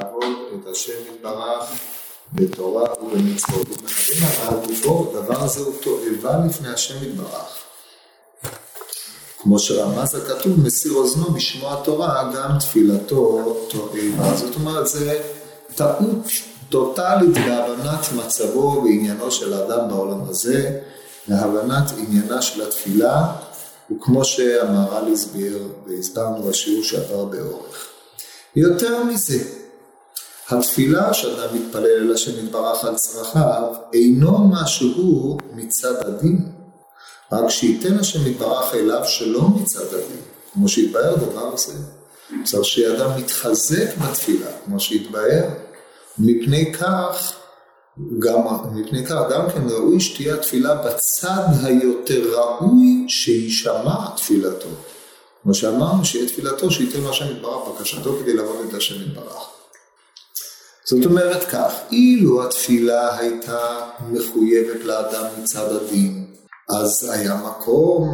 לעבוד את השם יתברך בתורה ובמצוות. ומכוון על גופו, הדבר הזה הוא תועבה לפני השם יתברך. כמו שרמז הכתוב, מסיר אוזנו בשמוע תורה, גם תפילתו תועבה. זאת אומרת, זה טעות טוטאלית בהבנת מצבו ועניינו של האדם בעולם הזה, להבנת עניינה של התפילה, וכמו שהמהר"ל הסביר, והסברנו בשיעור שעבר באורך. יותר מזה, התפילה שאדם מתפלל אל השם יתברך על צרכיו, אינו משהו מצד הדין, רק שייתן השם יתברך אליו שלא מצד הדין, כמו שהתבהר דבר זה. צריך שאדם מתחזק בתפילה, כמו שהתבהר. מפני כך, גם, מפני כך גם כן ראוי שתהיה התפילה בצד היותר ראוי שיישמע תפילתו. כמו שאמרנו, שיהיה תפילתו, שייתן לו השם יתברך בקשתו כדי לעבוד את השם יתברך. זאת אומרת כך, אילו התפילה הייתה מחויבת לאדם מצד הדין, אז היה מקום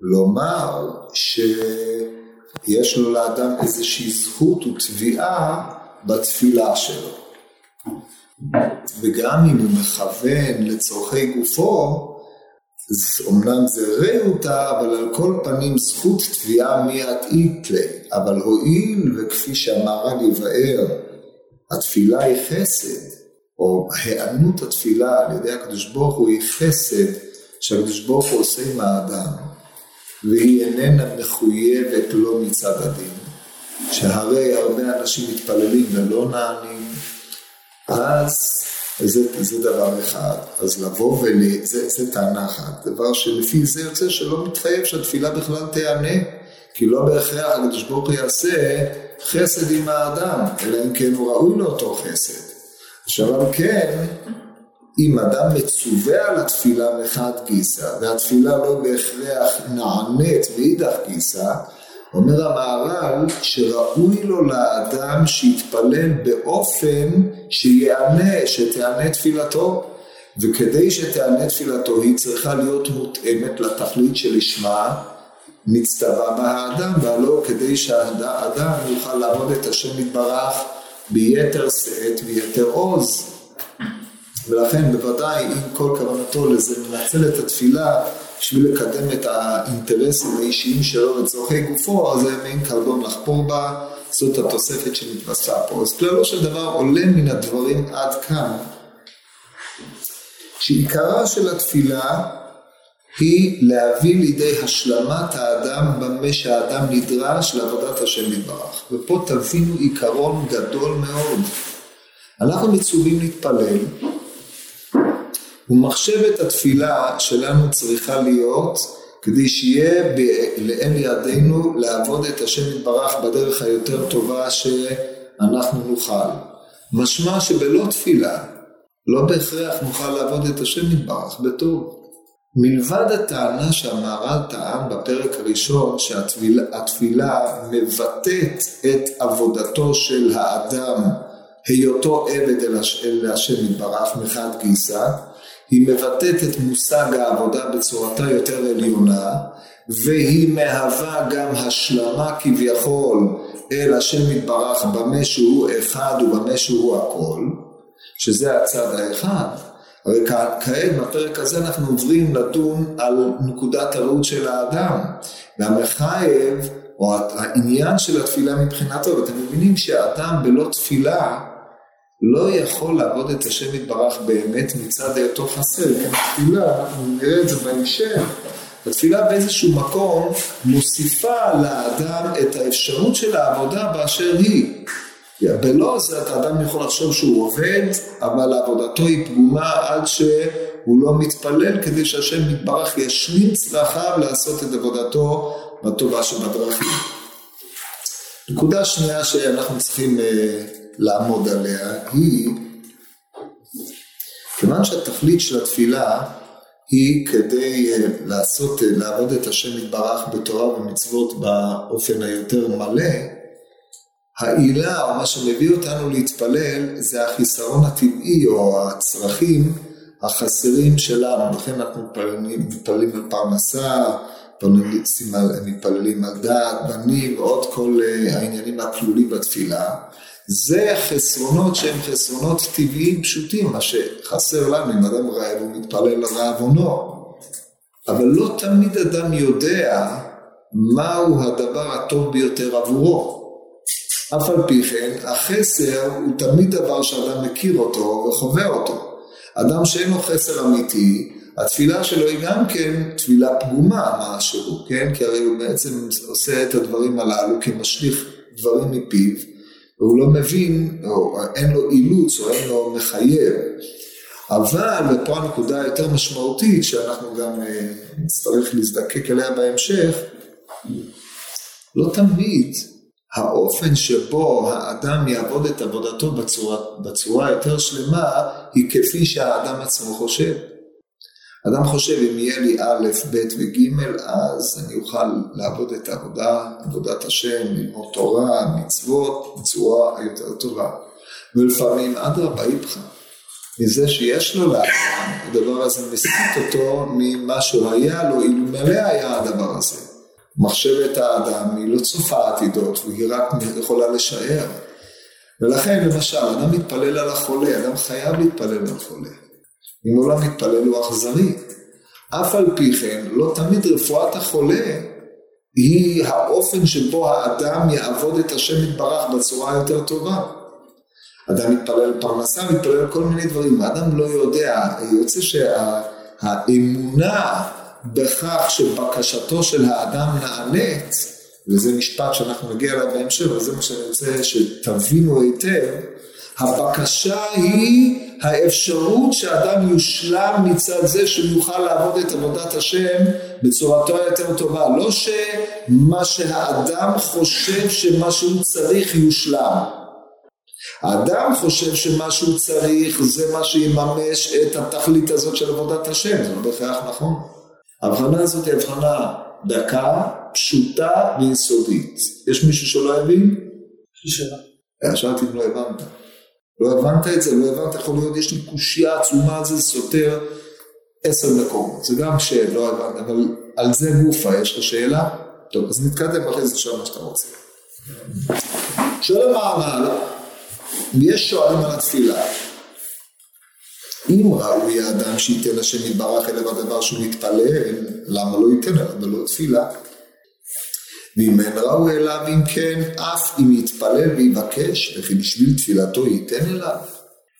לומר שיש לו לאדם איזושהי זכות ותביעה בתפילה שלו. וגם אם הוא מכוון לצורכי גופו, אמנם זה רעותה, אבל על כל פנים זכות תביעה מיד איתלי. אבל הואיל וכפי שהמהר"ל יבאר, התפילה היא חסד, או היענות התפילה על ידי הקדוש ברוך הוא היא חסד שהקדוש ברוך הוא עושה עם האדם, והיא איננה מחויבת לו מצד הדין. שהרי הרבה אנשים מתפללים ולא נענים, אז זה, זה דבר אחד. אז לבוא ול... זה, זה טענה אחת. דבר שלפי זה יוצא שלא מתחייב שהתפילה בכלל תיענה, כי לא בהכרח הקדוש ברוך הוא יעשה חסד עם האדם, אלא אם כן הוא ראוי לאותו חסד. עכשיו על כן, אם אדם מצווה על התפילה מחד גיסא, והתפילה לא בהכרח נענית מאידך גיסא, אומר המהר"ל שראוי לו לאדם שיתפלל באופן שיענה, שתענה תפילתו. וכדי שתענה תפילתו היא צריכה להיות מותאמת לתכלית שלשמה נצטווה בה האדם, והלא כדי שהאדם יוכל לעבוד את השם יתברך ביתר שאת ויתר עוז. ולכן בוודאי אם כל כוונתו לזה מנצל את התפילה בשביל לקדם את האינטרסים האישיים שלו לצורכי גופו, אז זה מעין קרדום לחפור בה, זאת התוספת שנתווספה פה. אז כללו של דבר עולה מן הדברים עד כאן, שעיקרה של התפילה היא להביא לידי השלמת האדם במה שהאדם נדרש לעבודת השם יתברך. ופה תבינו עיקרון גדול מאוד. אנחנו מצווים להתפלל, ומחשבת התפילה שלנו צריכה להיות כדי שיהיה לאל ידינו לעבוד את השם יתברך בדרך היותר טובה שאנחנו נוכל. משמע שבלא תפילה לא בהכרח נוכל לעבוד את השם יתברך בטוב. מלבד הטענה שהמהר"ל טען בפרק הראשון שהתפילה מבטאת את עבודתו של האדם היותו עבד אל השם יתברך מחד גיסא היא מבטאת את מושג העבודה בצורתה יותר עליונה והיא מהווה גם השלמה כביכול אל השם יתברך במה שהוא אחד ובמה שהוא הכל שזה הצד האחד הרי כעת בפרק הזה אנחנו עוברים לדון על נקודת הראות של האדם והמחייב או העניין של התפילה מבחינתו ואתם מבינים שהאדם בלא תפילה לא יכול לעבוד את השם יתברך באמת מצד היותו חסר, כן, התפילה, אנחנו נראה את זה בהמשך, התפילה באיזשהו מקום מוסיפה לאדם את האפשרות של העבודה באשר היא. בלא זה האדם יכול לחשוב שהוא עובד, אבל עבודתו היא פגומה עד שהוא לא מתפלל כדי שהשם יתברך ישלים צרכיו לעשות את עבודתו בטובה שבדרכים. נקודה שנייה שאנחנו צריכים אה, לעמוד עליה היא כיוון שהתכלית של התפילה היא כדי אה, לעשות, אה, לעבוד את השם יתברך בתורה ומצוות באופן היותר מלא, העילה או מה שמביא אותנו להתפלל זה החיסרון הטבעי או הצרכים החסרים שלנו, לכן אנחנו מתפללים, מתפללים על פרנסה, מתפללים על דעת, בנים ועוד כל אה, העניינים הכלולים בתפילה. זה חסרונות שהם חסרונות טבעיים פשוטים, מה שחסר לנו אם אדם רעב הוא מתפלל לרעבונו. אבל לא תמיד אדם יודע מהו הדבר הטוב ביותר עבורו. אף על פי כן, החסר הוא תמיד דבר שאדם מכיר אותו וחווה אותו. אדם שאין לו חסר אמיתי, התפילה שלו היא גם כן תפילה פגומה משהו, כן? כי הרי הוא בעצם עושה את הדברים הללו כמשליך דברים מפיו, והוא לא מבין, או אין לו אילוץ, או אין לו מחייב. אבל, ופה הנקודה היותר משמעותית, שאנחנו גם אה, נצטרך להזדקק אליה בהמשך, לא תמיד האופן שבו האדם יעבוד את עבודתו בצורה, בצורה יותר שלמה, היא כפי שהאדם עצמו חושב. אדם חושב אם יהיה לי א', ב' וג', אז אני אוכל לעבוד את העבודה, עבודת השם, ללמוד תורה, מצוות, בצורה היותר טובה. ולפעמים אדרבה איפכא, מזה שיש לו לאדם, הדבר הזה מסיט אותו ממה שהיה לו, אלמלא היה הדבר הזה. מחשבת האדם היא לא צופה עתידות, והיא רק יכולה לשער. ולכן למשל, אדם מתפלל על החולה, אדם חייב להתפלל על החולה. אם הוא לא מתפלל הוא אכזרי. אף על פי כן, לא תמיד רפואת החולה היא האופן שבו האדם יעבוד את השם יתברך בצורה היותר טובה. אדם מתפלל פרנסה, מתפלל כל מיני דברים, האדם לא יודע, יוצא שהאמונה בכך שבקשתו של האדם נענית, וזה משפט שאנחנו נגיע אליו בהמשך, וזה מה שאני רוצה שתבינו היטב, הבקשה היא האפשרות שאדם יושלם מצד זה שהוא יוכל לעבוד את עבודת השם בצורתו היותר טובה. לא שמה שהאדם חושב שמה שהוא צריך יושלם. האדם חושב שמה שהוא צריך זה מה שיממש את התכלית הזאת של עבודת השם, זה לא בהכרח נכון. ההבחנה הזאת היא הבחנה דקה, פשוטה ויסודית. יש מישהו שלא הבין? יש לי שאלה. אה, שאלתי אם לא הבנת. לא הבנת את זה, לא הבנת, יכול להיות, יש לי קושייה עצומה על זה, סותר עשר מקומות. זה גם שלא הבנת, אבל על זה גופה, יש לך שאלה? טוב, אז נתקדם אחרי זה שם מה שאתה רוצה. שואל המעמד, יש שואלים על התפילה. אם ראוי האדם שייתן השם יתברך אליו הדבר שהוא מתפלל, למה לא ייתן אליו ולא תפילה? ואם אין ראוי אליו אם כן, אף אם יתפלל ויבקש, וכי בשביל תפילתו ייתן אליו.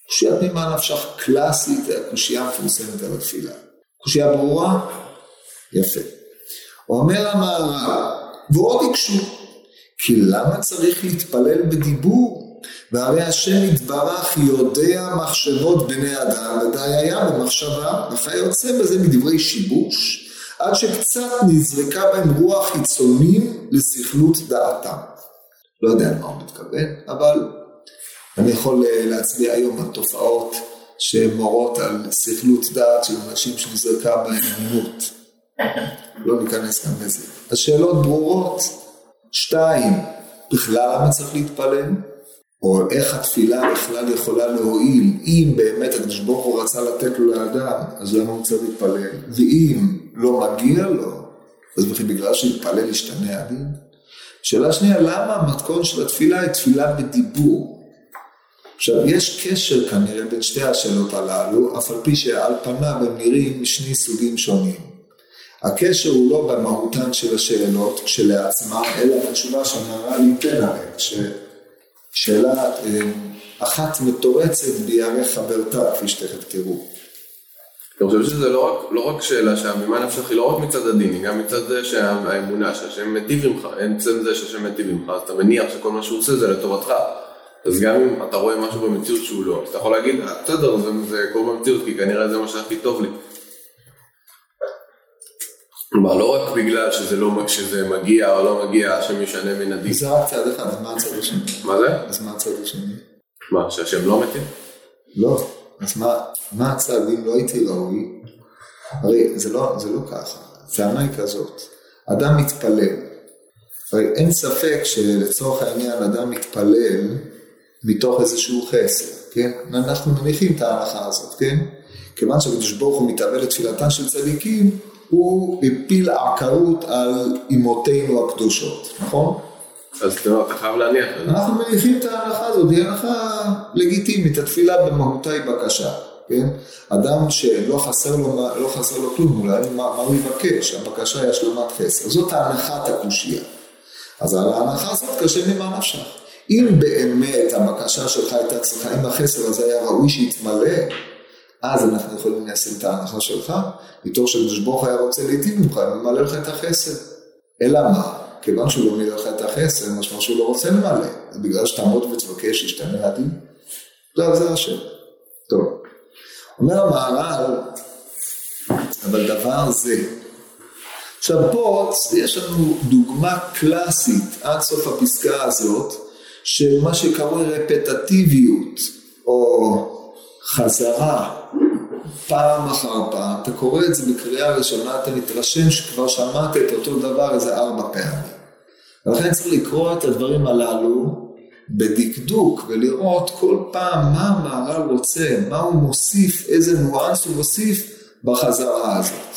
קושיית ממה נפשך קלאסית, הקושייה המפורסמת על התפילה. קושייה ברורה? יפה. אומר המהר"ל, ועוד הקשו, כי למה צריך להתפלל בדיבור? והרי השם יתברך יודע מחשבות בני אדם, ודי היה במחשבה, וכיוצא בזה מדברי שיבוש, עד שקצת נזרקה בהם רוח חיצונים לסכלות דעתם. לא יודע למה הוא מתכוון, אבל אני יכול אה, להצביע היום על תופעות שמורות על סכלות דעת של אנשים שנזרקה בהם עמימות. לא ניכנס גם לזה. השאלות ברורות. שתיים, בכלל למה צריך להתפלל? או איך התפילה בכלל יכולה להועיל, אם באמת הקדוש ברוך הוא רצה לתת לו לאדם, אז למה הוא צריך להתפלל? ואם לא מגיע לו, אז בכלל בגלל שהתפלל ישתנה הדין? שאלה שנייה, למה המתכון של התפילה היא תפילה בדיבור? עכשיו, יש קשר כנראה בין שתי השאלות הללו, אף על פי שעל פניו הם נראים משני סוגים שונים. הקשר הוא לא במהותן של השאלות כשלעצמם, אלא בתשובה שהמהר"ל ייתן עליהן, שאלה אה, אחת מתורצת ביערי חברתה, כפי שתכף תראו. אני חושב שזה לא רק, לא רק שאלה שהממה נפשך היא לא רק מצד הדין, היא גם מצד זה שהאמונה שהשם מטיב עמך, אין עצם זה שהשם מטיב עמך, אז אתה מניח שכל מה שהוא עושה זה לטובתך. אז גם אם אתה רואה משהו במציאות שהוא לא, אז אתה יכול להגיד, אה, בסדר, זה, זה קורה במציאות, כי כנראה זה מה שהכי טוב לי. כלומר, לא רק בגלל שזה, לא, שזה מגיע או לא מגיע, השם ישנה מן הדין. זה רק צד אחד, אז מה הצד השני? מה זה? אז מה הצד השני? מה, שהשם לא מתאים? לא, אז מה, מה הצד אם לא הייתי ראוי? הרי זה לא, זה לא ככה, הטענה היא כזאת, אדם מתפלל, הרי אין ספק שלצורך העניין אדם מתפלל מתוך איזשהו חסר, כן? אנחנו מניחים את ההנחה הזאת, כן? כיוון שהקדוש ברוך הוא מתאבל לתפילתן של צדיקים, הוא הפיל עקרות על אמותינו הקדושות, נכון? אז אתה חייב להניח את זה. אנחנו מניחים את ההנחה הזאת, היא הנחה לגיטימית, התפילה במהותה היא בקשה, כן? אדם שלא חסר לו, לא חסר לו כלום, אולי מה, מה הוא יבקש? הבקשה היא השלמת חסר. זאת ההנחת הקושייה. אז על ההנחה הזאת קשה ממה נפשך. אם באמת הבקשה שלך הייתה צריכה, אם החסר הזה היה ראוי שיתמלא, אז אנחנו יכולים ליישם את ההנחה שלך, מתוך שקדוש ברוך הוא היה רוצה להיטיב ממך, ממלא לך את החסר. אלא מה? כיוון שהוא לא מילא לך את החסר, משמע שהוא לא רוצה למלא. זה בגלל שתעמוד ותבקש, ישתנה הדין. לא, זה השם. טוב. אומר המהר"ל, אבל דבר זה. עכשיו פה יש לנו דוגמה קלאסית עד סוף הפסקה הזאת של מה שקרוי רפטטיביות או חזרה פעם אחר פעם. אתה קורא את זה בקריאה ראשונה, אתה מתרשם שכבר שמעת את אותו דבר איזה ארבע פעמים. ולכן צריך לקרוא את הדברים הללו בדקדוק ולראות כל פעם מה המהר"ל רוצה, מה הוא מוסיף, איזה ניואנס הוא מוסיף בחזרה הזאת.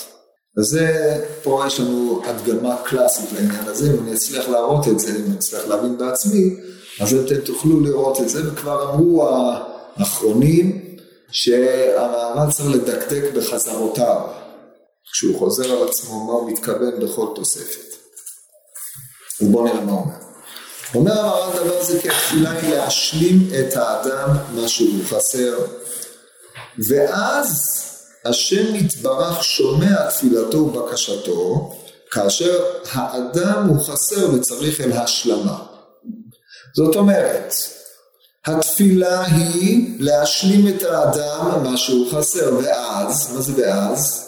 אז זה, פה יש לנו הדגמה קלאסית לעניין הזה, אם אני אצליח להראות את זה, אם אני אצליח להבין בעצמי, אז אתם תוכלו לראות את זה, וכבר אמרו האחרונים שהמהר"ל צריך לדקדק בחזרותיו, כשהוא חוזר על עצמו מה הוא מתכוון בכל תוספת. אז בואו נראה מה הוא אומר. אומר המהר"ל דבר זה כי היא להשלים את האדם מה שהוא חסר, ואז השם יתברך שומע תפילתו ובקשתו, כאשר האדם הוא חסר וצריך אל השלמה. זאת אומרת, התפילה היא להשלים את האדם מה שהוא חסר, ואז, מה זה ואז?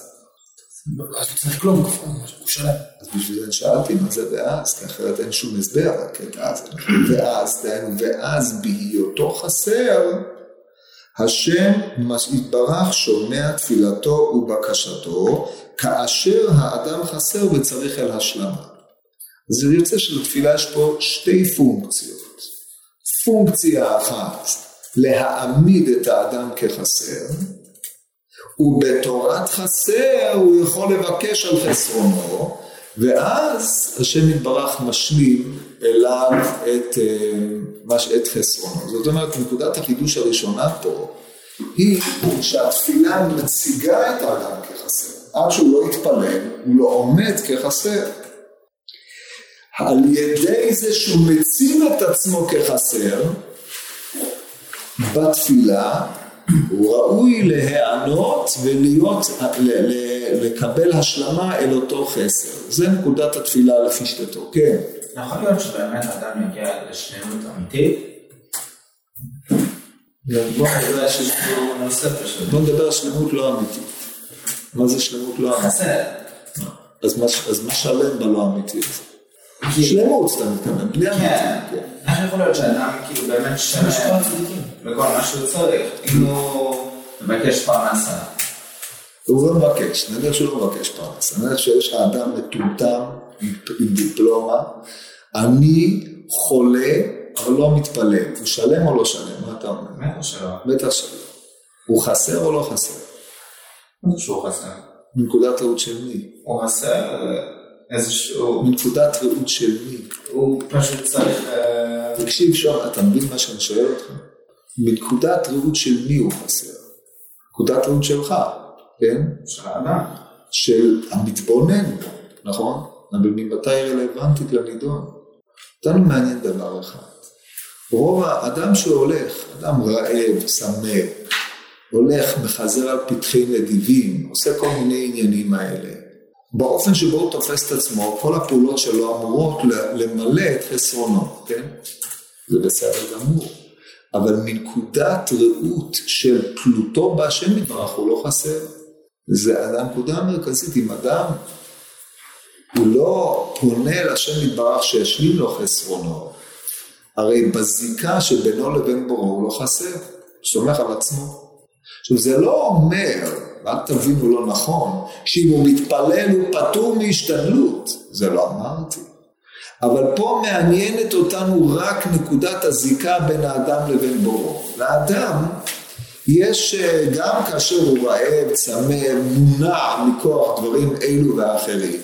אז לא צריך כלום, הוא שלם. אז בשביל זה שאלתי מה זה ואז, כי אחרת אין שום הסבר לקטע הזה. ואז, דהיינו, ואז בהיותו חסר, השם יתברך שומע תפילתו ובקשתו, כאשר האדם חסר וצריך אל השלמה. אז יוצא שלתפילה יש פה שתי פונקציות. פונקציה אחת, להעמיד את האדם כחסר, ובתורת חסר הוא יכול לבקש על חסרונו, ואז השם יתברך משלים אליו את, את חסרונו. זאת אומרת, נקודת החידוש הראשונה פה היא שהתפילה מציגה את האדם כחסר. עד שהוא לא יתפלל, הוא לא עומד כחסר. על ידי זה שהוא מציב את עצמו כחסר, בתפילה הוא ראוי להיענות ולהיות, לקבל השלמה אל אותו חסר. זה נקודת התפילה לפי שיטתו, כן. יכול להיות שבאמת האדם יגיע לשלמות אמיתית? בוא פשוט. בוא נדבר על שלמות לא אמיתית. מה זה שלמות לא אמיתית? חסר. אז מה, שלם בלא אמיתי הזה? שלמות אתה מתכוון, בלי אמיתי. כן. איך יכול להיות שאדם כאילו באמת שלם בכל מה שהוא צריך? אם הוא מבקש פרנסה. הוא לא מבקש, נניח שהוא לא מבקש פרנסה, נניח שיש האדם מטומטם עם דיפלומה, אני חולה אבל לא מתפלל, הוא שלם או לא שלם? מה אתה אומר? בטח שלא. בטח שלא. הוא חסר או לא חסר? מה זה שהוא חסר? מנקודת ראות של מי? הוא חסר איזשהו... מנקודת ראות של מי? הוא פשוט צריך... אה, תקשיב שם, אתה מבין מה שאני שואל אותך? מנקודת ראות של מי הוא חסר? נקודת ראות שלך, כן? של האדם. של המתבונן, נכון? אבל ממתי היא רלוונטית לנידון? אותנו מעניין דבר אחד. רוב האדם שהולך, אדם רעב, צמא, הולך, מחזר על פתחי נדיבים, עושה כל מיני עניינים האלה. באופן שבו הוא תופס את עצמו, כל הפעולות שלו אמורות למלא את חסרונו, כן? זה בסדר גמור. אבל מנקודת ראות של תלותו בהשם יתברך הוא לא חסר. זה הנקודה המרכזית, אם אדם הוא לא פונה לשם יתברך שישלים לו חסרונו, הרי בזיקה שבינו לבין בורו הוא לא חסר, הוא סומך על עצמו. עכשיו זה לא אומר, ואל תבינו לא נכון, שאם הוא מתפלל הוא פטור מהשתדלות, זה לא אמרתי. אבל פה מעניינת אותנו רק נקודת הזיקה בין האדם לבין בורו. לאדם יש גם כאשר הוא רעב, צמא, מונע מכוח דברים אלו ואחרים.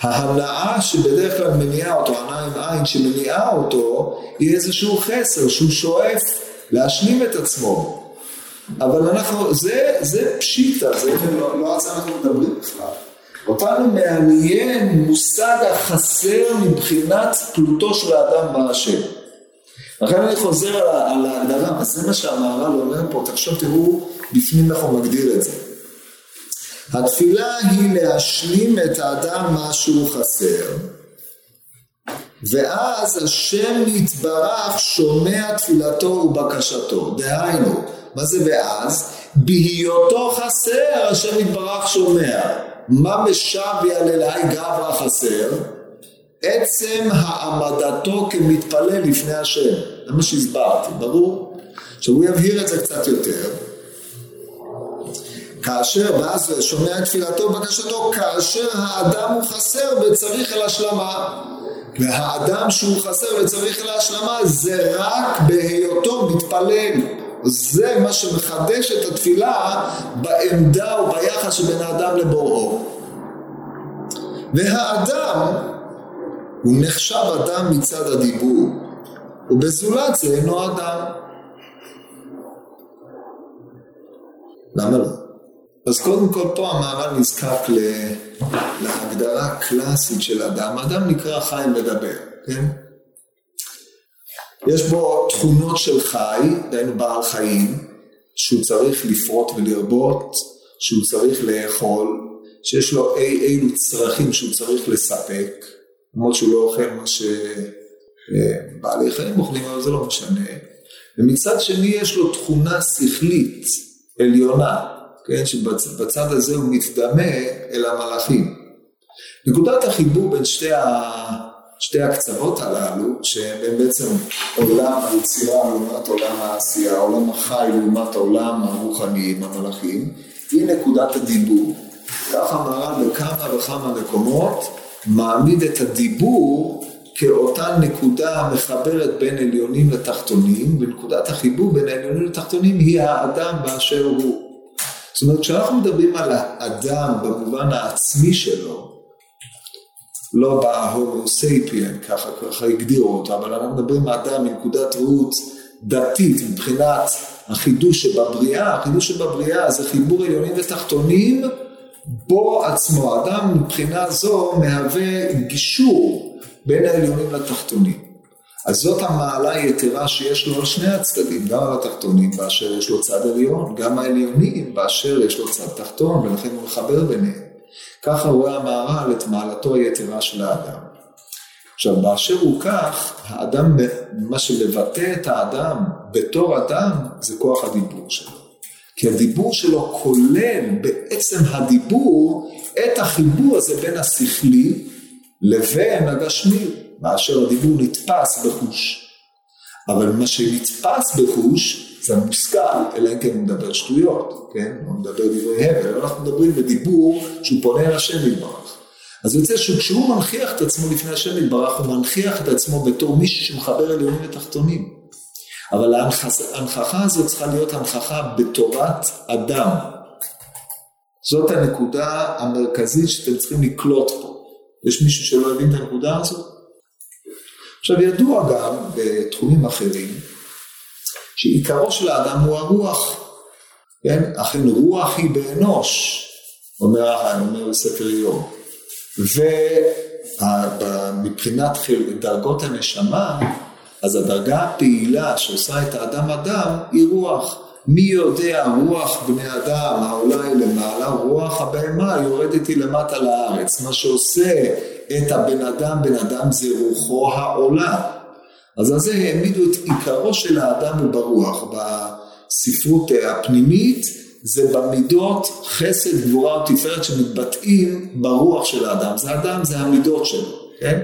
ההנאה שבדרך כלל מניעה אותו, הנאה עם עין שמניעה אותו, היא איזשהו חסר שהוא שואף להשלים את עצמו. אבל אנחנו, זה, זה פשיטה, זה לא, לא על זה אנחנו מדברים בכלל. אותנו מעניין מושג החסר מבחינת תלותו של האדם בהשם. לכן אני חוזר על ההגדרה, אז זה מה שהמהר"ל אומר פה, תחשוב תראו בפנים איך הוא מגדיר את זה. התפילה היא להשלים את האדם מה שהוא חסר, ואז השם יתברך שומע תפילתו ובקשתו. דהיינו, מה זה ואז? בהיותו חסר השם יתברך שומע. מה משבי על אליי גברא חסר? עצם העמדתו כמתפלל לפני השם. זה מה שהסברתי, ברור? עכשיו הוא יבהיר את זה קצת יותר. כאשר, ואז שומע את תפילתו ובקשתו, כאשר האדם הוא חסר וצריך אל השלמה. והאדם שהוא חסר וצריך אל השלמה זה רק בהיותו מתפלל. זה מה שמחדש את התפילה בעמדה וביחס שבין האדם לבוראו. והאדם הוא נחשב אדם מצד הדיבור, ובזולת זה אינו אדם. למה לא? אז קודם כל פה המהר"ל נזקק להגדרה קלאסית של אדם. אדם נקרא חי מדבר, כן? יש בו תכונות של חי, דהיינו בעל חיים, שהוא צריך לפרוט ולרבות, שהוא צריך לאכול, שיש לו אי אילו צרכים שהוא צריך לספק, למרות שהוא לא אוכל מה שבעלי חיים אוכלים, אבל זה לא משנה. ומצד שני יש לו תכונה שכלית עליונה, כן, שבצד הזה הוא מתדמה אל המלאכים. נקודת החיבור בין שתי, ה... שתי הקצוות הללו, שהם בעצם עולם היצירה לעומת עולם העשייה, עולם החי לעומת העולם הרוחני עם המלאכים, היא נקודת הדיבור. ככה מרן בכמה וכמה מקומות מעמיד את הדיבור כאותה נקודה המחברת בין עליונים לתחתונים, ונקודת החיבור בין העליונים לתחתונים היא האדם באשר הוא. זאת אומרת, כשאנחנו מדברים על האדם במובן העצמי שלו, לא בהומו סאפיינס, ככה, ככה הגדירו אותו, אבל אנחנו מדברים על האדם מנקודת ראות דתית, מבחינת החידוש שבבריאה, החידוש שבבריאה זה חיבור עליונים ותחתונים, בו עצמו, האדם מבחינה זו מהווה גישור בין העליונים לתחתונים. אז זאת המעלה היתרה שיש לו על שני הצדדים, גם על התחתונים באשר יש לו צד עליון, גם העליונים באשר יש לו צד תחתון, ולכן הוא מחבר ביניהם. ככה רואה המהר"ל את מעלתו היתרה של האדם. עכשיו, באשר הוא כך, האדם, מה שמבטא את האדם בתור אדם, זה כוח הדיבור שלו. כי הדיבור שלו כולל בעצם הדיבור את החיבור הזה בין השכלי לבין הגשמי. מאשר הדיבור נתפס בחוש. אבל מה שנתפס בחוש זה המושכל, אלא אם כן הוא מדבר שטויות, כן? הוא מדבר דברי הבל, אנחנו מדברים בדיבור שהוא פונה אל השם יתברך. אז יוצא שכשהוא מנכיח את עצמו לפני השם יתברך, הוא מנכיח את עצמו בתור מישהו שמחבר עליונים ותחתונים. אבל ההנכחה הזאת צריכה להיות הנכחה בתורת אדם. זאת הנקודה המרכזית שאתם צריכים לקלוט פה. יש מישהו שלא הבין את הנקודה הזאת? עכשיו ידוע גם בתחומים אחרים שעיקרו של האדם הוא הרוח, כן? אכן רוח היא באנוש, אומר, אומר ספר איוב. ומבחינת דרגות הנשמה, אז הדרגה הפעילה שעושה את האדם אדם היא רוח. מי יודע רוח בני אדם העולה היא למעלה, רוח הבהמה יורדת היא למטה לארץ. מה שעושה את הבן אדם, בן אדם זה רוחו העולה. אז על זה העמידו את עיקרו של האדם הוא ברוח. בספרות הפנימית זה במידות חסד, גבורה ותפארת שמתבטאים ברוח של האדם. זה האדם, זה המידות שלו, כן?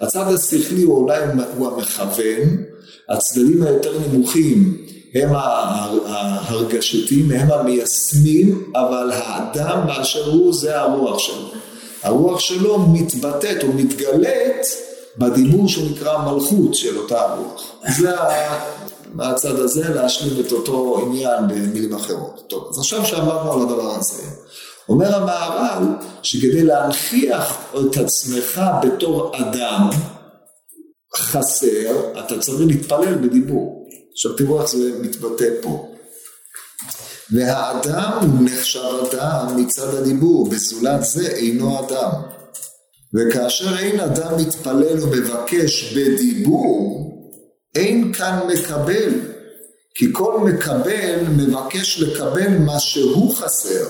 הצד השכלי הוא אולי הוא המכוון, הצדדים היותר נמוכים הם ההרגשתיים, הם המיישמים, אבל האדם באשר הוא זה הרוח שלו. הרוח שלו מתבטאת או מתגלית בדיבור שהוא נקרא מלכות של אותה הרוח. זה מהצד הזה להשלים את אותו עניין במילים אחרות. טוב, אז עכשיו שאמרנו על הדבר הזה, אומר המהר"ל שכדי להנכיח את עצמך בתור אדם חסר, אתה צריך להתפלל בדיבור. עכשיו תראו איך זה מתבטא פה. והאדם נחשב אדם מצד הדיבור, בזולת זה אינו אדם. וכאשר אין אדם מתפלל ומבקש בדיבור, אין כאן מקבל, כי כל מקבל מבקש לקבל מה שהוא חסר.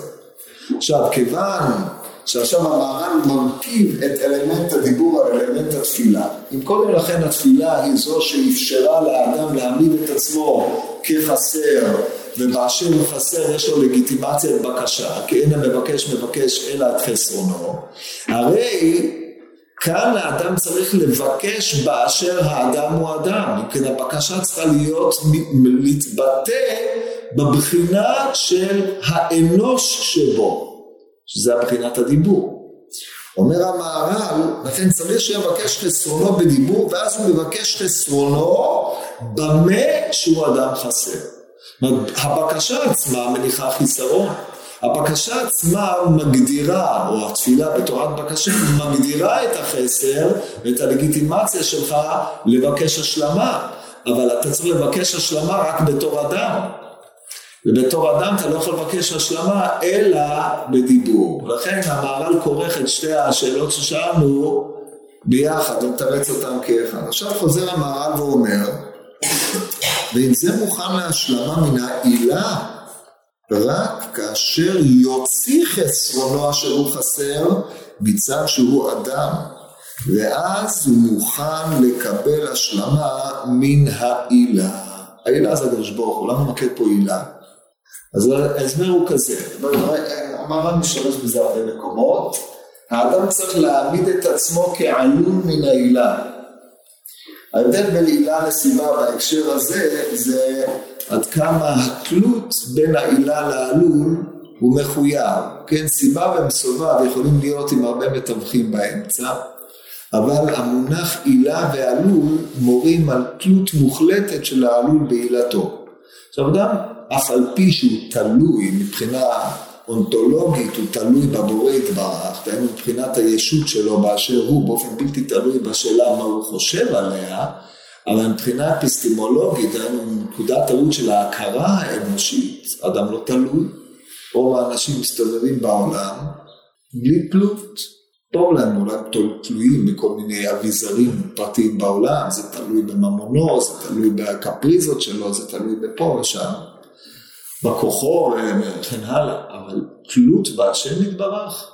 עכשיו, כיוון שעכשיו המהר"ל מרכיב את אלמנט הדיבור על אלמנט התפילה, אם קודם לכן התפילה היא זו שאפשרה לאדם להעמיד את עצמו כחסר, ובאשר הוא חסר יש לו לגיטימציית בקשה, כי אין המבקש מבקש אלא את חסרונו, הרי כאן האדם צריך לבקש באשר האדם הוא אדם, כן הבקשה צריכה להיות להתבטא בבחינה של האנוש שבו, שזה הבחינת הדיבור. אומר המהר"ל, לכן צריך שיבקש חסרונו בדיבור, ואז הוא מבקש חסרונו במה שהוא אדם חסר. הבקשה עצמה מניחה חיסרון. הבקשה עצמה מגדירה, או התפילה בתורת בקשה, מגדירה את החסר ואת הלגיטימציה שלך לבקש השלמה, אבל אתה צריך לבקש השלמה רק בתור אדם. ובתור אדם אתה לא יכול לבקש השלמה אלא בדיבור. לכן המהר"ל כורך את שתי השאלות ששאלנו ביחד, הוא מתרץ אותן כאחד. עכשיו חוזר המהר"ל ואומר, ואם זה מוכן להשלמה מן העילה רק כאשר יוציא חסרונו אשר הוא חסר מצד שהוא אדם ואז הוא מוכן לקבל השלמה מן העילה. העילה זה הקדוש ברוך הוא, למה מקד פה עילה? אז ההסבר הוא כזה, המהר"ל משתמש בזה הרבה מקומות, האדם צריך להעמיד את עצמו כעלול מן העילה. ההבדל בין עילה לסיבה בהקשר הזה זה עד כמה התלות בין העילה לעלול הוא מחויב, כן, סיבה ומסובב יכולים להיות עם הרבה מתווכים באמצע, אבל המונח עילה ועלול מורים על תלות מוחלטת של העלול בעילתו. עכשיו אדם, אף על פי שהוא תלוי מבחינה אונתולוגית, הוא תלוי בבורא יתברך, דהיינו מבחינת הישות שלו באשר הוא, באופן בלתי תלוי בשאלה מה הוא חושב עליה, אבל מבחינה אפיסטימולוגית, דהיינו נקודת טעות של ההכרה האנושית, אדם לא תלוי, רוב האנשים מסתובבים בעולם בלי תלות. טוב להם אולי תלויים בכל מיני אביזרים פרטיים בעולם, זה תלוי בממונו, זה תלוי בקפריזות שלו, זה תלוי בפה ושם, בכוחו וכן הלאה, אבל תלות בהשם יתברך,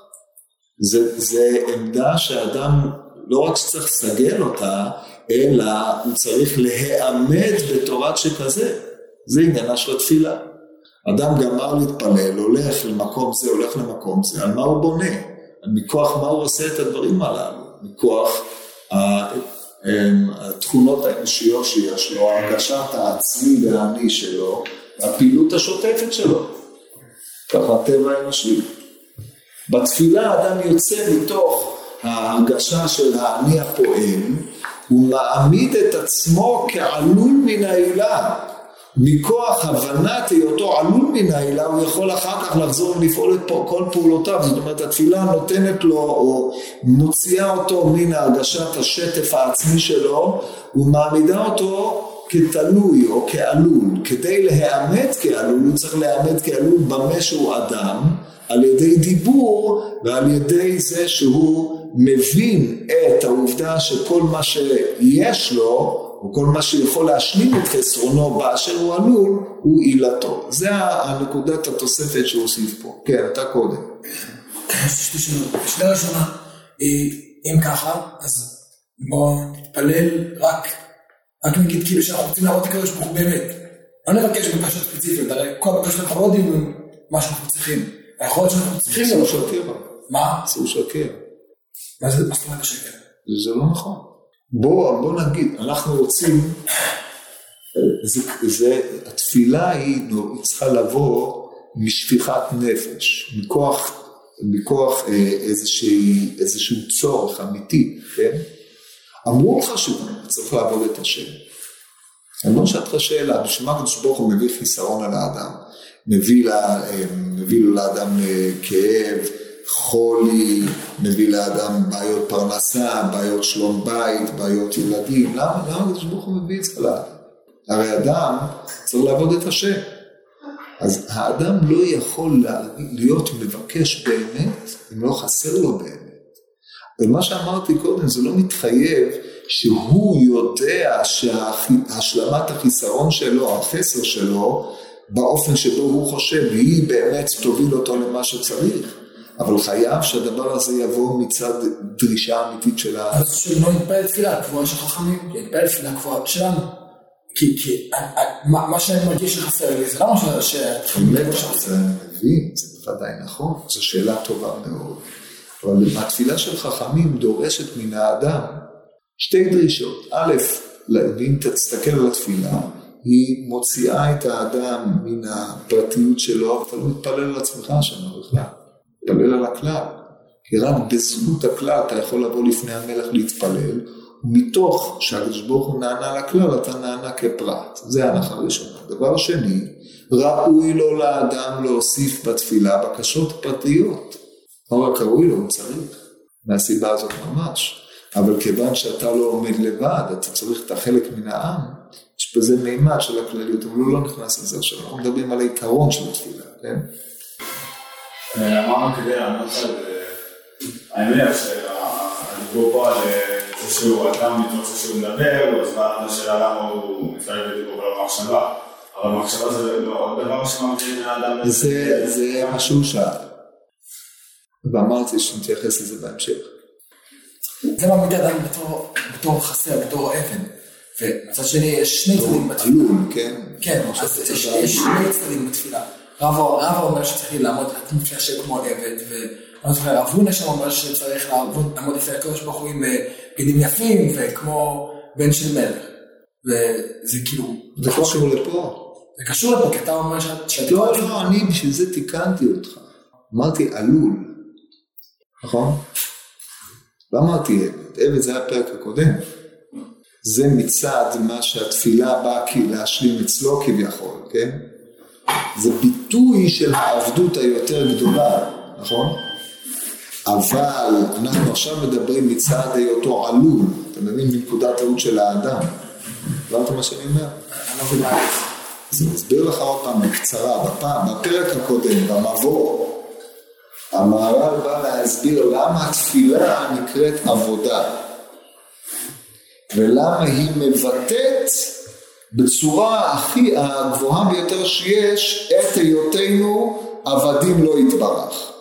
זה, זה עמדה שאדם לא רק שצריך לסגל אותה, אלא הוא צריך להיעמד בתורת שכזה. זה עניינה של התפילה. אדם גמר להתפלל, הולך למקום זה, הולך למקום זה, על מה הוא בונה? מכוח מה הוא עושה את הדברים הללו? מכוח התכונות האנושיות שיש לו, הרגשת העצמי והאני שלו, הפעילות השוטפת שלו. ככה הטבע האנושי. בתפילה האדם יוצא מתוך ההרגשה של האני הפועל, הוא מעמיד את עצמו כעלול מן העילה. מכוח הבנת היותו עלול מן העילה, הוא יכול אחר כך לחזור ולפעול את כל פעולותיו. זאת אומרת, התפילה נותנת לו, או מוציאה אותו מן הרגשת השטף העצמי שלו, ומעמידה אותו כתלוי או כעלול. כדי להיעמת כעלול, הוא צריך להיעמת כעלול במה שהוא אדם, על ידי דיבור ועל ידי זה שהוא מבין את העובדה שכל מה שיש לו, או כל מה שיכול להשלים את חסרונו באשר הוא עלול, הוא עילתו. זה הנקודת התוספת שהוא הוסיף פה. כן, אתה קודם. שאלה ראשונה, אם ככה, אז בואו נתפלל רק, רק נגיד כאילו שאנחנו רוצים להראות לקדוש ברוך הוא באמת. לא נבקש בקשות ספציפיות, הרי כל הבקשות אנחנו לא יודעים מה שאנחנו צריכים. היכול להיות שאנחנו צריכים... אסור שקר. מה? אסור שקר. מה זאת אומרת השקר? זה לא נכון. בוא, בוא נגיד, אנחנו רוצים, זה, זה, התפילה היא, היא צריכה לבוא משפיכת נפש, מכוח, מכוח אה, איזשה, איזשהו צורך אמיתי, כן? אמרו לך שצריך לעבוד את השם. אני לא שאלת לך שאלה, בשביל מה הקדוש ברוך הוא מביא חיסרון על האדם? מביא, לה, אה, מביא לאדם אה, כאב, חולי, מביא לאדם בעיות פרנסה, בעיות שלום בית, בעיות ילדים. למה הקדוש ברוך הוא מביא את זה לאדם? הרי אדם צריך לעבוד את השם. אז האדם לא יכול להיות מבקש באמת אם לא חסר לו באמת. ומה שאמרתי קודם זה לא מתחייב שהוא יודע שהשלמת החיסרון שלו, החסר שלו, באופן שבו הוא חושב, היא באמת תוביל אותו למה שצריך. אבל חייב שהדבר הזה יבוא מצד דרישה אמיתית של ה... אז שלא נתפלל תפילה קבועה של חכמים, נתפלל תפילה קבועה שלנו. כי, כי מה שאני מרגיש שחסר לי זה לא מה ש... באמת, זה מבין, זה בוודאי נכון, זו שאלה טובה מאוד. אבל התפילה של חכמים דורשת מן האדם שתי דרישות. א', אם תסתכל על התפילה, היא מוציאה את האדם מן הפרטיות שלו, אתה לא מתפלל על עצמך שם בכלל, מתפלל על הכלל. כי רק בזכות הכלל אתה יכול לבוא לפני המלך להתפלל, ומתוך שהקדוש ברוך הוא נענה לכלל, אתה נענה כפרט. זה הנחה ראשונה. דבר שני, ראוי לו לאדם להוסיף בתפילה בקשות פרטיות. לא רק ראוי לו, הוא צריך. מהסיבה הזאת ממש. אבל כיוון שאתה לא עומד לבד, אתה צריך את החלק מן העם, יש בזה מימד של הכלליות, אבל הוא לא נכנס לזה עכשיו, אנחנו מדברים על העיקרון של התפילה, כן? אמרנו כדי לענות על, אני מניח שהדיבור פה על איזשהו אדם מתוך זה שהוא מדבר, אז באה השאלה למה הוא מתפלל בדיבור על המחשבה, אבל מחשבה זה לא דבר שמביא בן אדם... זה מה שהוא שאל, ואמרתי שנתייחס לזה בהמשך. זה מעמיד אדם בתור, בתור חסר, בתור אבן. ומצד שני יש שני צדדים בתפילה. עלול, כן. כן, אז יש שני צדדים בתפילה. רבא אומר שצריך לעמוד השם כמו עבד, ואני זוכר, רב הונא שם אומר שצריך לעמוד לפני הקדוש ברוך הוא עם בגדים יפים, וכמו בן של מלך. וזה כאילו... זה קשור לפה. זה קשור לפה, כי אתה אומר שאת... לא, לא, אני בשביל זה תיקנתי אותך. אמרתי עלול, נכון? לא אמרתי עבד, עבד זה הפרק הקודם. זה מצד מה שהתפילה באה להשלים אצלו כביכול, כן? זה ביטוי של העבדות היותר גדולה, נכון? אבל אנחנו עכשיו מדברים מצד היותו עלול, אתה מבין? מנקודת טעות של האדם. הבנת מה שאני אומר? אני לא מבין אז אני אסביר לך עוד פעם בקצרה, בפעם, בפרק הקודם, במבוא, המהר"ל בא להסביר למה התפילה נקראת עבודה. ולמה היא מבטאת בצורה הכי הגבוהה ביותר שיש את היותנו עבדים לא יתברך.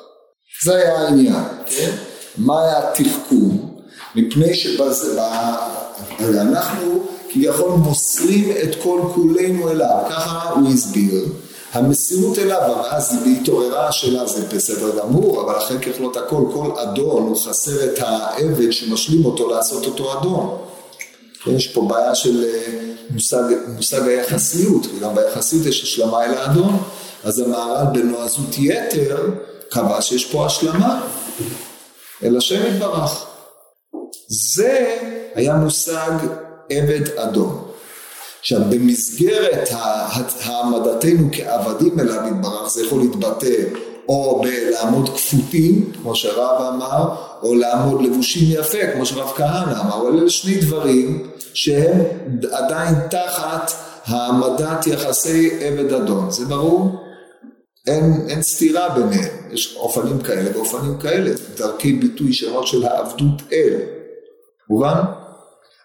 זה היה העניין, כן? מה היה התחכום? מפני שאנחנו כביכול מוסרים את כל כולנו אליו, ככה הוא הסביר. המסירות אליו, ואז התעוררה השאלה, זה בסדר גמור, אבל אחרי ככלות הכל, כל אדון הוא חסר את העבד שמשלים אותו לעשות אותו אדון. יש פה בעיה של אה, מושג, מושג היחסיות, כי גם ביחסיות יש השלמה אל האדון, אז המהר"ל בנועזות יתר קבע שיש פה השלמה אל השם יתברך. זה היה מושג עבד אדון. עכשיו במסגרת העמדתנו כעבדים אליו יתברך זה יכול להתבטא או בלעמוד כפותים, כמו שרב אמר, או לעמוד לבושים יפה, כמו שרב כהנא אמר, אבל אלה שני דברים שהם עדיין תחת העמדת יחסי עבד אדון, זה ברור? אין, אין סתירה ביניהם, יש אופנים כאלה ואופנים כאלה, דרכי ביטוי שונות של העבדות אל, מובן?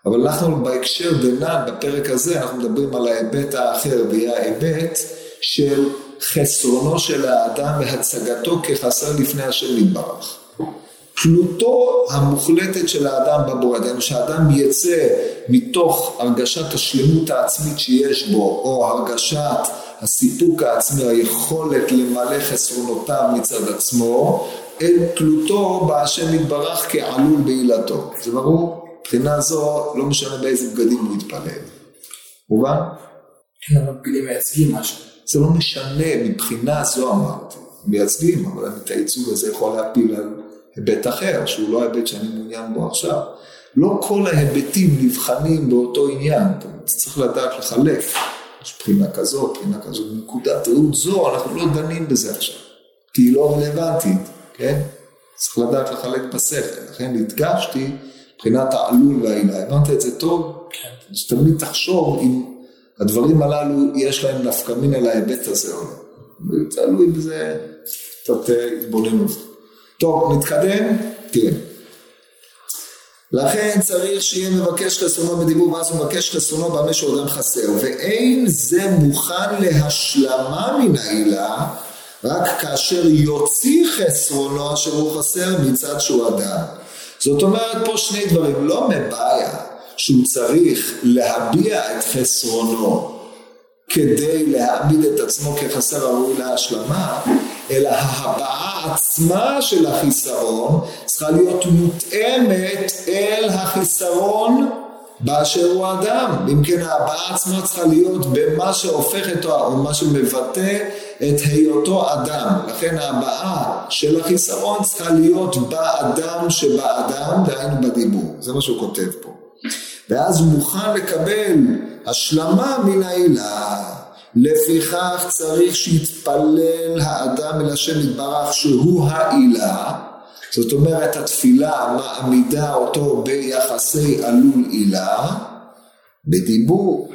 אבל אנחנו בהקשר דנן, בפרק הזה, אנחנו מדברים על ההיבט האחר, ויהיה ההיבט של חסרונו של האדם והצגתו כחסר לפני השם יתברך. תלותו המוחלטת של האדם בבורא, דהיינו שהאדם יצא מתוך הרגשת השלמות העצמית שיש בו, או הרגשת הסיפוק העצמי, היכולת למלא חסרונותיו מצד עצמו, אל תלותו בהשם יתברך כעלול בעילתו. זה ברור? מבחינה זו, לא משנה באיזה בגדים הוא יתפלל. מובן? כן, אבל בגדים מייצגים משהו. זה לא משנה, מבחינה זו אמרתי. מייצגים, אבל את הייצוג הזה יכול להפיל על היבט אחר, שהוא לא ההיבט שאני מעוניין בו עכשיו. לא כל ההיבטים נבחנים באותו עניין, אתה צריך לדעת לחלק. יש בחינה כזאת, בחינה כזאת, בנקודת ראות זו, אנחנו לא דנים בזה עכשיו. כי היא לא רלוונטית, כן? צריך לדעת לחלק בשכל, לכן הדגשתי מבחינת העלול והעילה. הבנת את זה טוב? כן. אז תמיד תחשוב אם הדברים הללו יש להם נפקא מינא להיבט הזה או לא. תלוי בזה קצת אה, התבוננות. טוב, נתקדם? כן. לכן צריך שיהיה מבקש חסרונו בדיבור ואז הוא מבקש חסרונו במה שהוא אדם חסר ואין זה מוכן להשלמה מן העילה רק כאשר יוציא חסרונו אשר הוא חסר מצד שהוא אדם. זאת אומרת פה שני דברים, לא מבעיה שהוא צריך להביע את חסרונו כדי להעמיד את עצמו כחסר הראוי להשלמה, אלא ההבעה עצמה של החיסרון צריכה להיות מותאמת אל החיסרון באשר הוא אדם. אם כן ההבעה עצמה צריכה להיות במה שהופך אותו, או מה שמבטא את היותו אדם. לכן ההבעה של החיסרון צריכה להיות באדם שבאדם, דהיינו בדיבור. זה מה שהוא כותב פה. ואז הוא מוכן לקבל השלמה מן העילה. לפיכך צריך שיתפלל האדם אל השם יתברך שהוא העילה. זאת אומרת התפילה מעמידה אותו ביחסי עלול עילה בדיבור.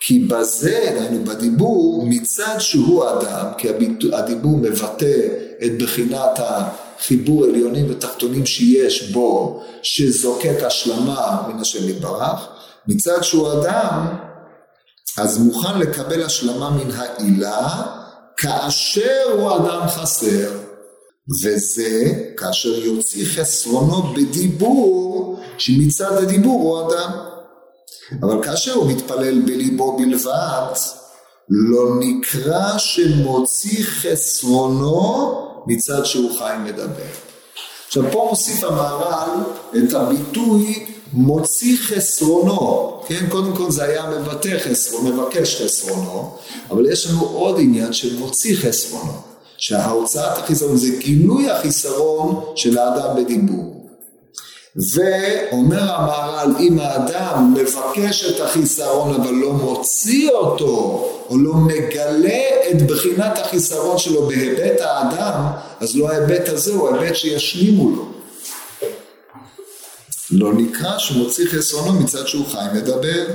כי בזה, דהיינו בדיבור, מצד שהוא אדם, כי הדיבור מבטא את בחינת החיבור עליונים ותחתונים שיש בו, שזוקק השלמה מן השם יתברך, מצד שהוא אדם, אז מוכן לקבל השלמה מן העילה, כאשר הוא אדם חסר. וזה כאשר יוציא חסרונו בדיבור, שמצד הדיבור הוא אדם. אבל כאשר הוא מתפלל בליבו בלבד, לא נקרא שמוציא חסרונו מצד שהוא חי מדבר. עכשיו פה מוסיף המהר"ל את הביטוי מוציא חסרונו, כן? קודם כל זה היה מבטא חסרונו, מבקש חסרונו, אבל יש לנו עוד עניין של מוציא חסרונו, שההוצאת החיסרון זה גילוי החיסרון של האדם בדיבור. ואומר המהר"ל, אם האדם מבקש את החיסרון אבל לא מוציא אותו, או לא מגלה את בחינת החיסרון שלו בהיבט האדם, אז לא ההיבט הזה הוא ההיבט שישלימו לו. לא נקרא שמוציא חסרונו מצד שהוא חי מדבר.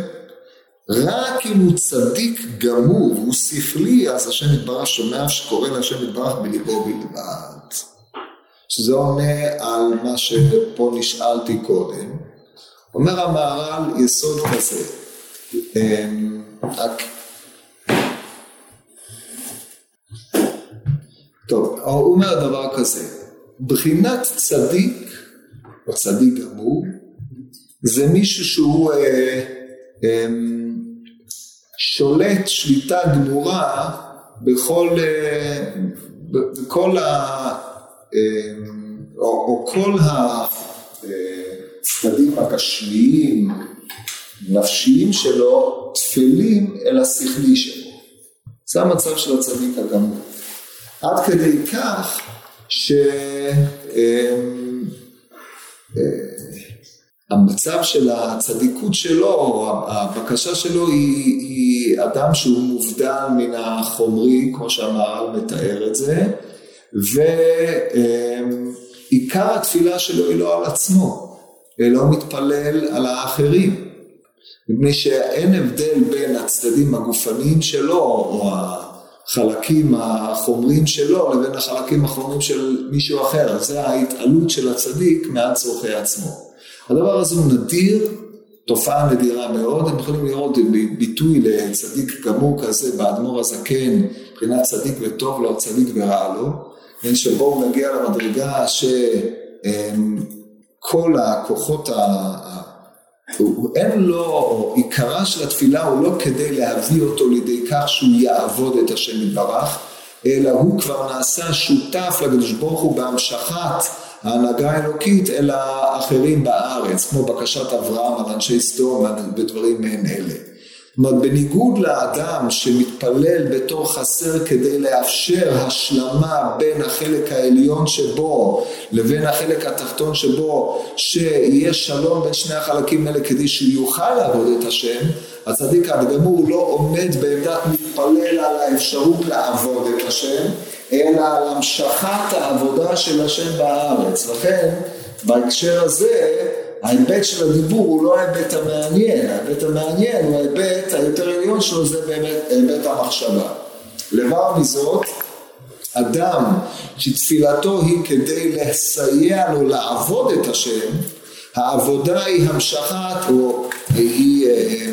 רק אם הוא צדיק גמור והוא שכלי, אז השם יתברך שומע שקורא להשם יתברך בליבו בלבד. שזה עונה על מה שפה נשאלתי קודם. אומר המהר"ל יסוד כזה, אמ, רק... טוב, הוא אומר דבר כזה, בחינת צדיק, או צדיק גמור, זה מישהו שהוא אה, אה, שולט שליטה גמורה בכל, אה, בכל ה... אמ, או, או כל הצדדים הגשמיים, נפשיים שלו, טפלים אל השכלי שלו. זה המצב של הצדיק הגמור. עד כדי כך שהמצב אמ, של הצדיקות שלו, הבקשה שלו היא, היא אדם שהוא מובדל מן החומרי, כמו שהמהר"ל מתאר את זה, ועיקר התפילה שלו היא לא על עצמו, אלא הוא מתפלל על האחרים. מפני שאין הבדל בין הצדדים הגופניים שלו, או החלקים החומריים שלו, לבין החלקים החומריים של מישהו אחר. זה ההתעלות של הצדיק מעט צורכי עצמו. הדבר הזה הוא נדיר, תופעה נדירה מאוד, הם יכולים לראות ביטוי לצדיק גמור כזה באדמו"ר הזקן, מבחינת צדיק וטוב לו, צדיק ורע לו. כן, שבואו נגיע למדרגה שכל הכוחות, ה... אין לו, עיקרה של התפילה הוא לא כדי להביא אותו לידי כך שהוא יעבוד את השם יתברך, אלא הוא כבר נעשה שותף לקדוש ברוך הוא בהמשכת ההנהגה האלוקית אל האחרים בארץ, כמו בקשת אברהם על אנשי סדום ודברים מעין אלה. כלומר, בניגוד לאדם שמתפלל בתור חסר כדי לאפשר השלמה בין החלק העליון שבו לבין החלק התחתון שבו, שיהיה שלום בין שני החלקים האלה כדי שהוא יוכל לעבוד את השם, הצדיק הגמור לא עומד בעמדת מתפלל על האפשרות לעבוד את השם, אלא על המשכת העבודה של השם בארץ. לכן, בהקשר הזה, ההיבט של הדיבור הוא לא ההיבט המעניין, ההיבט המעניין הוא ההיבט היותר עליון שלו, זה באמת היבט המחשבה. לבד מזאת, אדם שתפילתו היא כדי לסייע לו לעבוד את השם, העבודה היא המשכת, או היא אה,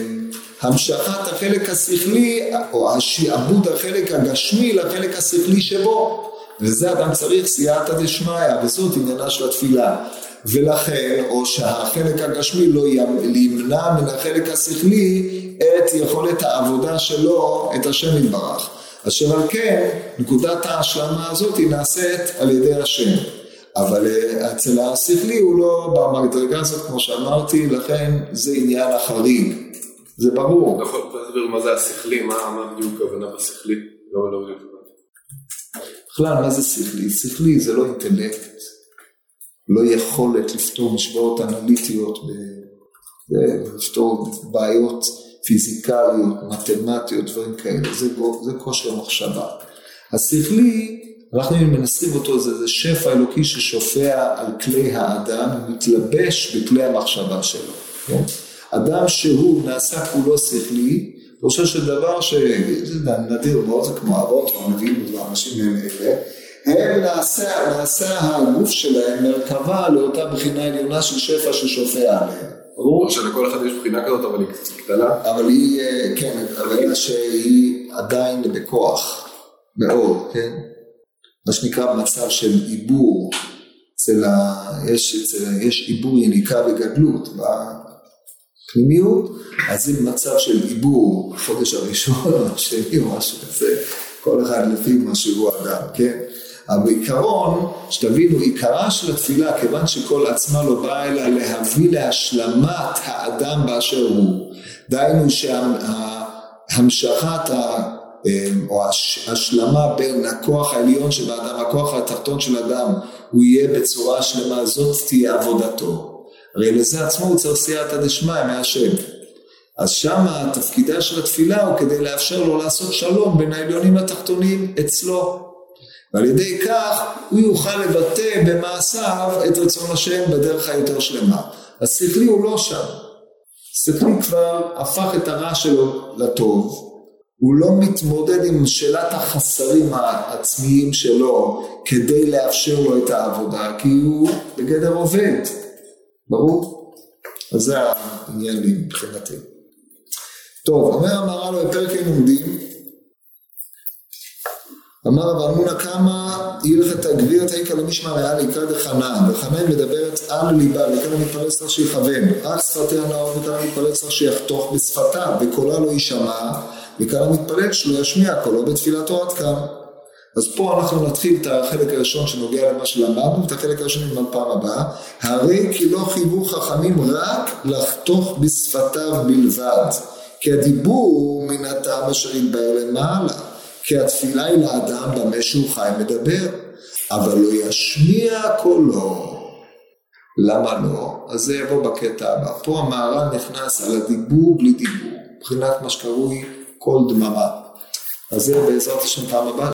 המשכת החלק השכלי, או השעבוד החלק הגשמי לחלק השכלי שבו. וזה אדם צריך סייעתא דשמיא, וזאת עניינה של התפילה. ולכן, או שהחלק הגשמי לא ימנע מן החלק השכלי את יכולת העבודה שלו, את השם יתברך. אשר על כן, נקודת ההשלמה הזאת היא נעשית על ידי השם. אבל אה, אצל השכלי הוא לא במדרגה הזאת, כמו שאמרתי, לכן זה עניין החריג. זה ברור. אתה יכול להסביר מה זה השכלי, מה בדיוק הכוונה בשכלי? לא, לא בדיוק. בכלל, מה זה שכלי? שכלי זה לא אינטלקט. לא יכולת לפתור משוואות אנליטיות, לפתור בעיות פיזיקליות, מתמטיות, דברים כאלה, זה, זה כושר מחשבה. השכלי, אנחנו מנסים אותו, זה, זה שפע אלוקי ששופע על כלי האדם, מתלבש בכלי המחשבה שלו. כן? אדם שהוא נעשה כולו שכלי, פירושו של דבר שזה נדיר מאוד, זה כמו אבות או הנביאים ואנשים מהם אלה, הם נעשה, נעשה הגוף שלהם מרכבה לאותה בחינה עליונה של שפע ששופע עליהם. ברור שלכל אחד יש בחינה כזאת, אבל היא קטנה. אבל היא, כן, אבל שהיא עדיין בכוח, מאוד, כן? מה שנקרא מצב של עיבור, אצל ה... יש, אצל... יש עיבור יניקה וגדלות בפנימיות, אז זה מצב של עיבור, החודש הראשון או השני או משהו כזה, כל אחד לפי מה שהוא אדם, כן? אבל בעיקרון, שתבינו, עיקרה של התפילה, כיוון שכל עצמה לא באה אלא להביא להשלמת האדם באשר הוא, דהיינו שהמשכת או השלמה בין הכוח העליון שבאדם, הכוח התחתון של אדם, הוא יהיה בצורה שלמה, זאת תהיה עבודתו. הרי לזה עצמו הוא צריך סייעתא דשמיא מהשם. אז שמה תפקידה של התפילה הוא כדי לאפשר לו לעשות שלום בין העליונים לתחתונים אצלו. ועל ידי כך הוא יוכל לבטא במעשיו את רצון השם בדרך היותר שלמה. השכלי הוא לא שם. השכלי כבר הפך את הרע שלו לטוב. הוא לא מתמודד עם שאלת החסרים העצמיים שלו כדי לאפשר לו את העבודה, כי הוא בגדר עובד. ברור? אז זה העניין מבחינתי. טוב, אומר המהר"ל בפרק לומדים אמר רב אמונה כמה הלכת גבירת העיקר למשמע ריאלי לקרא דחנה, היא מדברת על ליבה, וכאן המתפלל צריך שיכוון, רק שפתיה נאור וכאן המתפלל צריך שיחתוך בשפתיו, וקולה לא יישמע, וכאן המתפלל שלא ישמיע קולו בתפילתו עד כאן. אז פה אנחנו נתחיל את החלק הראשון שנוגע למה שלמדנו, את החלק הראשון עם הפעם הבאה. הרי כי לא חייבו חכמים רק לחתוך בשפתיו בלבד, כי הדיבור מן הטעם אשר יתבהר למעלה. כי התפילה היא לאדם במה שהוא חי מדבר, אבל לא ישמיע קולו. למה לא? אז זה יבוא בקטע הבא. פה המהר"ל נכנס על הדיבור בלי דיבור, מבחינת מה שקרוי קול דממה. אז זה בעזרת השם פעם הבאה.